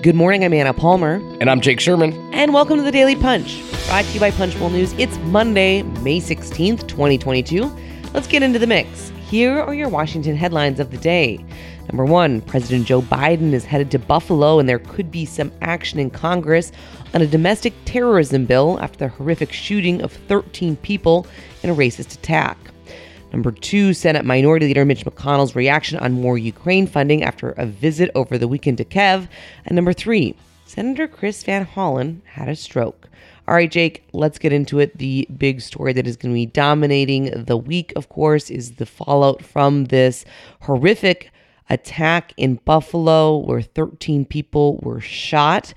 Good morning, I'm Anna Palmer. And I'm Jake Sherman. And welcome to the Daily Punch, brought to you by Punchbowl News. It's Monday, May 16th, 2022. Let's get into the mix. Here are your Washington headlines of the day. Number one, President Joe Biden is headed to Buffalo, and there could be some action in Congress on a domestic terrorism bill after the horrific shooting of 13 people in a racist attack. Number two, Senate Minority Leader Mitch McConnell's reaction on more Ukraine funding after a visit over the weekend to Kiev. And number three, Senator Chris Van Hollen had a stroke. All right, Jake, let's get into it. The big story that is going to be dominating the week, of course, is the fallout from this horrific attack in Buffalo where 13 people were shot.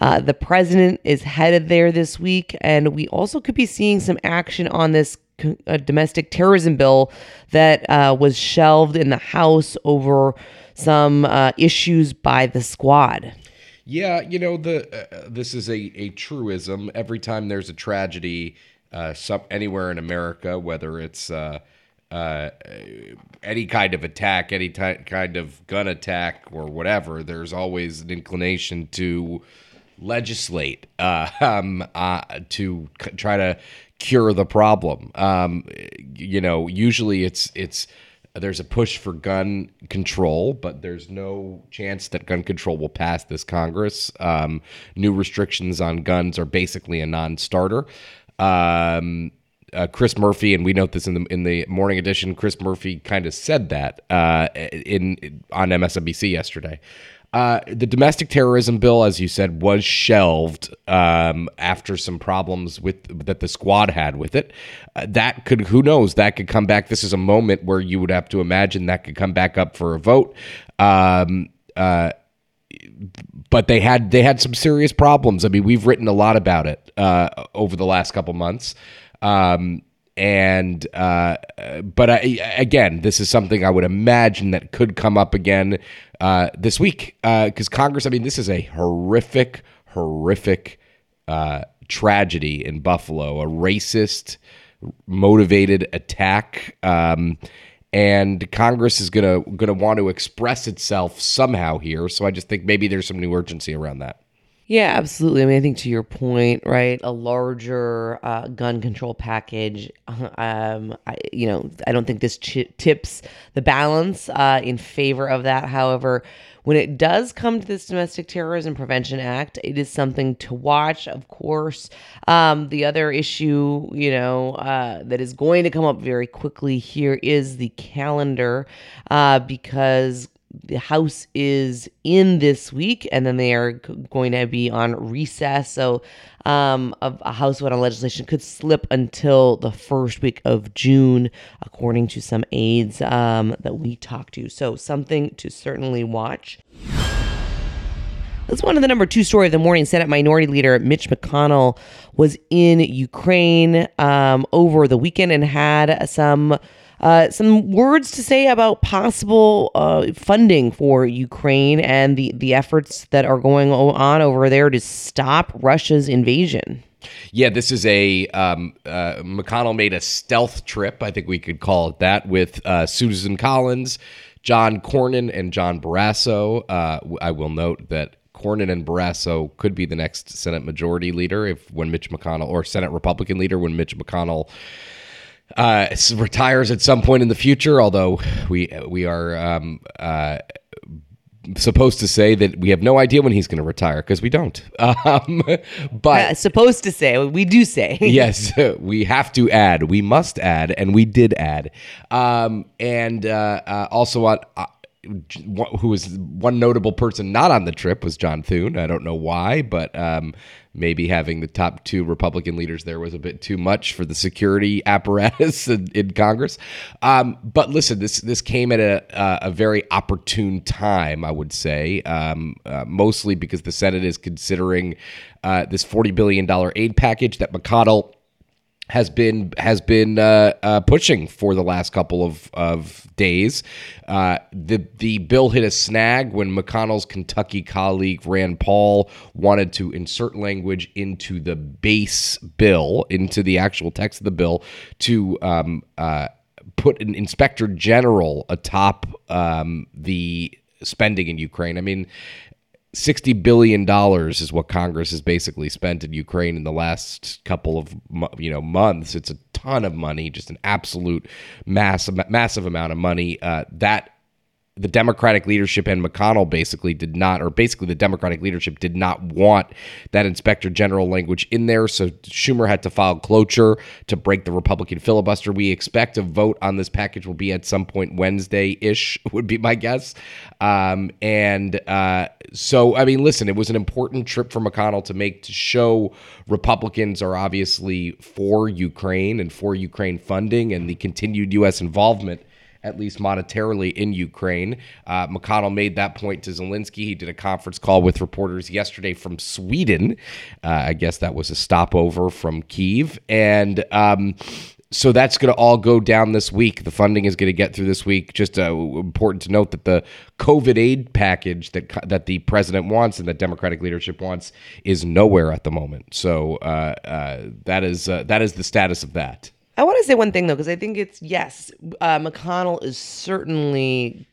Uh, the president is headed there this week, and we also could be seeing some action on this a domestic terrorism bill that uh, was shelved in the House over some uh, issues by the squad. Yeah, you know the uh, this is a, a truism. Every time there's a tragedy, uh, some anywhere in America, whether it's uh, uh, any kind of attack, any ty- kind of gun attack or whatever, there's always an inclination to legislate um, to c- try to cure the problem. Um, you know, usually it's it's there's a push for gun control, but there's no chance that gun control will pass this Congress. Um, new restrictions on guns are basically a non-starter. Um, uh, Chris Murphy, and we note this in the in the morning edition. Chris Murphy kind of said that uh, in on MSNBC yesterday. Uh, the domestic terrorism bill, as you said, was shelved um, after some problems with that the squad had with it. Uh, that could, who knows, that could come back. This is a moment where you would have to imagine that could come back up for a vote. Um, uh, but they had they had some serious problems. I mean, we've written a lot about it uh, over the last couple months. Um, and uh, but I, again, this is something I would imagine that could come up again uh, this week because uh, Congress. I mean, this is a horrific, horrific uh, tragedy in Buffalo, a racist motivated attack. Um, and Congress is gonna gonna want to express itself somehow here. So I just think maybe there's some new urgency around that. Yeah, absolutely. I mean, I think to your point, right, a larger uh, gun control package. Um, I, you know, I don't think this ch- tips the balance uh, in favor of that. However, when it does come to this Domestic Terrorism Prevention Act, it is something to watch. Of course, um, the other issue, you know, uh, that is going to come up very quickly here is the calendar, uh, because the House is in this week, and then they are going to be on recess. So, um, a House vote on legislation could slip until the first week of June, according to some aides um, that we talked to. So, something to certainly watch. Let's go on to the number two story of the morning. Senate Minority Leader Mitch McConnell was in Ukraine um, over the weekend and had some uh, some words to say about possible uh, funding for Ukraine and the, the efforts that are going on over there to stop Russia's invasion. Yeah, this is a um, uh, McConnell made a stealth trip, I think we could call it that, with uh, Susan Collins, John Cornyn, and John Barrasso. Uh, I will note that Cornyn and Barrasso could be the next Senate Majority Leader if when Mitch McConnell or Senate Republican Leader when Mitch McConnell uh, retires at some point in the future. Although we we are um, uh, supposed to say that we have no idea when he's going to retire because we don't. Um, but uh, supposed to say we do say yes. We have to add. We must add, and we did add. Um, and uh, uh, also on uh, who was one notable person not on the trip was John Thune. I don't know why, but um, maybe having the top two Republican leaders there was a bit too much for the security apparatus in, in Congress. Um, but listen, this this came at a, a very opportune time, I would say, um, uh, mostly because the Senate is considering uh, this forty billion dollar aid package that McConnell has been has been uh, uh, pushing for the last couple of, of days. Uh, the the bill hit a snag when McConnell's Kentucky colleague Rand Paul wanted to insert language into the base bill, into the actual text of the bill, to um, uh, put an inspector general atop um, the spending in Ukraine. I mean, 60 billion dollars is what Congress has basically spent in Ukraine in the last couple of you know months. It's a ton of money, just an absolute massive massive amount of money. Uh, that the Democratic leadership and McConnell basically did not, or basically the Democratic leadership did not want that inspector general language in there. So Schumer had to file cloture to break the Republican filibuster. We expect a vote on this package will be at some point Wednesday ish, would be my guess. Um, and uh, so, I mean, listen, it was an important trip for McConnell to make to show Republicans are obviously for Ukraine and for Ukraine funding and the continued U.S. involvement at least monetarily, in Ukraine. Uh, McConnell made that point to Zelensky. He did a conference call with reporters yesterday from Sweden. Uh, I guess that was a stopover from Kiev. And, um, so that's going to all go down this week. The funding is going to get through this week. Just uh, important to note that the COVID aid package that that the president wants and that Democratic leadership wants is nowhere at the moment. So uh, uh, that is uh, that is the status of that. I want to say one thing though, because I think it's yes, uh, McConnell is certainly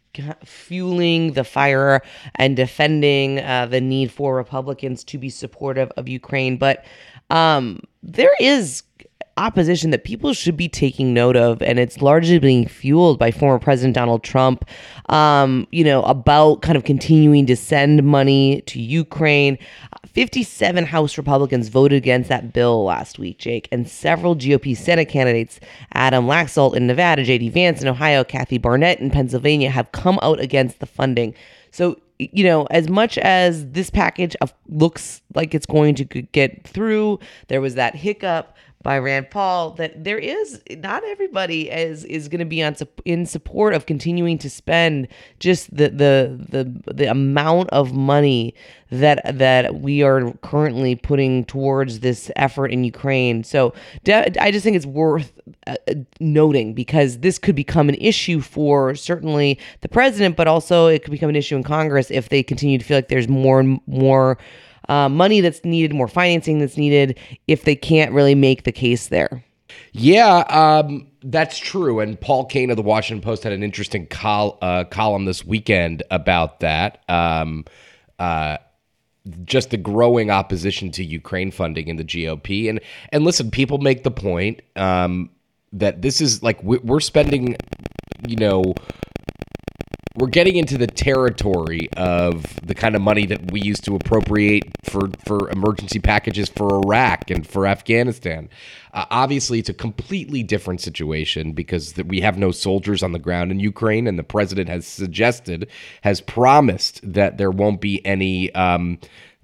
fueling the fire and defending uh, the need for Republicans to be supportive of Ukraine, but um, there is opposition that people should be taking note of, and it's largely being fueled by former President Donald Trump. Um, you know about kind of continuing to send money to Ukraine. 57 House Republicans voted against that bill last week, Jake, and several GOP Senate candidates, Adam Laxalt in Nevada, J.D. Vance in Ohio, Kathy Barnette in Pennsylvania, have come out against the funding. So, you know, as much as this package looks like it's going to get through, there was that hiccup by Rand Paul that there is not everybody is is going to be on in support of continuing to spend just the the the the amount of money that that we are currently putting towards this effort in Ukraine. So I just think it's worth uh, noting because this could become an issue for certainly the president, but also it could become an issue in Congress if they continue to feel like there's more and more uh, money that's needed, more financing that's needed if they can't really make the case there. Yeah, um, that's true. And Paul Kane of the Washington Post had an interesting col- uh, column this weekend about that. Um, uh, just the growing opposition to Ukraine funding in the GOP. And and listen, people make the point um, that this is like we're spending, you know, we're getting into the territory of the kind of money that we used to appropriate for for emergency packages for Iraq and for Afghanistan. Uh, obviously, it's a completely different situation because we have no soldiers on the ground in Ukraine, and the president has suggested, has promised that there won't be any. Um,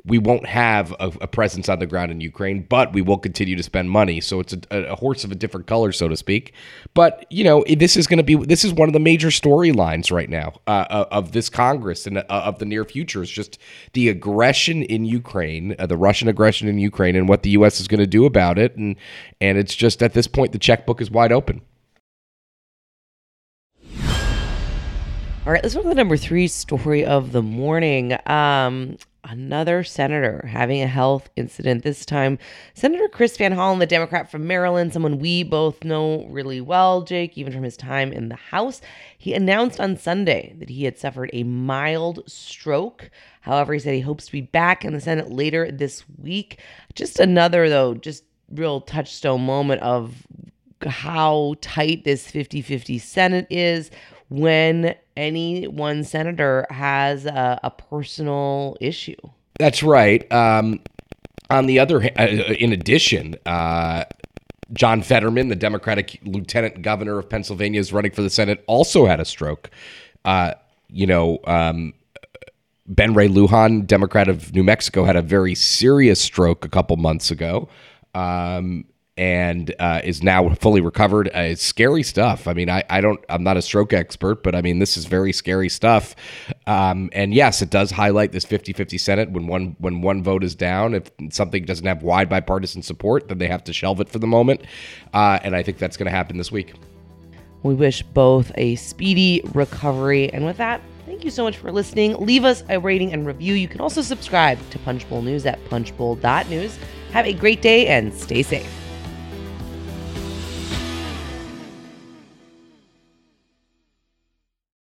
we won't have a, a, presence on the ground in Ukraine, but we will continue to spend money. So it's a, a horse of a different color, so to speak. But you know, this is going to be this is one of the major storylines right now uh, uh, of this Congress and uh, of the near future. Is just the aggression in Ukraine, uh, the Russian aggression in Ukraine, and what the U.S. is going to do about it. And and it's just at this point, the checkbook is wide open. All right, let's go to the number three story of the morning. Um, another senator having a health incident. This time, Senator Chris Van Hollen, the Democrat from Maryland, someone we both know really well, Jake, even from his time in the House. He announced on Sunday that he had suffered a mild stroke. However, he said he hopes to be back in the Senate later this week. Just another, though, just real touchstone moment of how tight this 50 50 Senate is when any one senator has a, a personal issue. That's right. Um, on the other hand, uh, in addition, uh, John Fetterman, the Democratic lieutenant governor of Pennsylvania, is running for the Senate, also had a stroke. Uh, you know, um, Ben Ray Lujan, Democrat of New Mexico, had a very serious stroke a couple months ago. Um, and uh, is now fully recovered. Uh, it's scary stuff. I mean, I, I don't, I'm not a stroke expert, but I mean, this is very scary stuff. Um, and yes, it does highlight this 50 50 Senate when one, when one vote is down. If something doesn't have wide bipartisan support, then they have to shelve it for the moment. Uh, and I think that's going to happen this week. We wish both a speedy recovery. And with that, Thank you so much for listening. Leave us a rating and review. You can also subscribe to Punchbowl News at punchbowl.news. Have a great day and stay safe.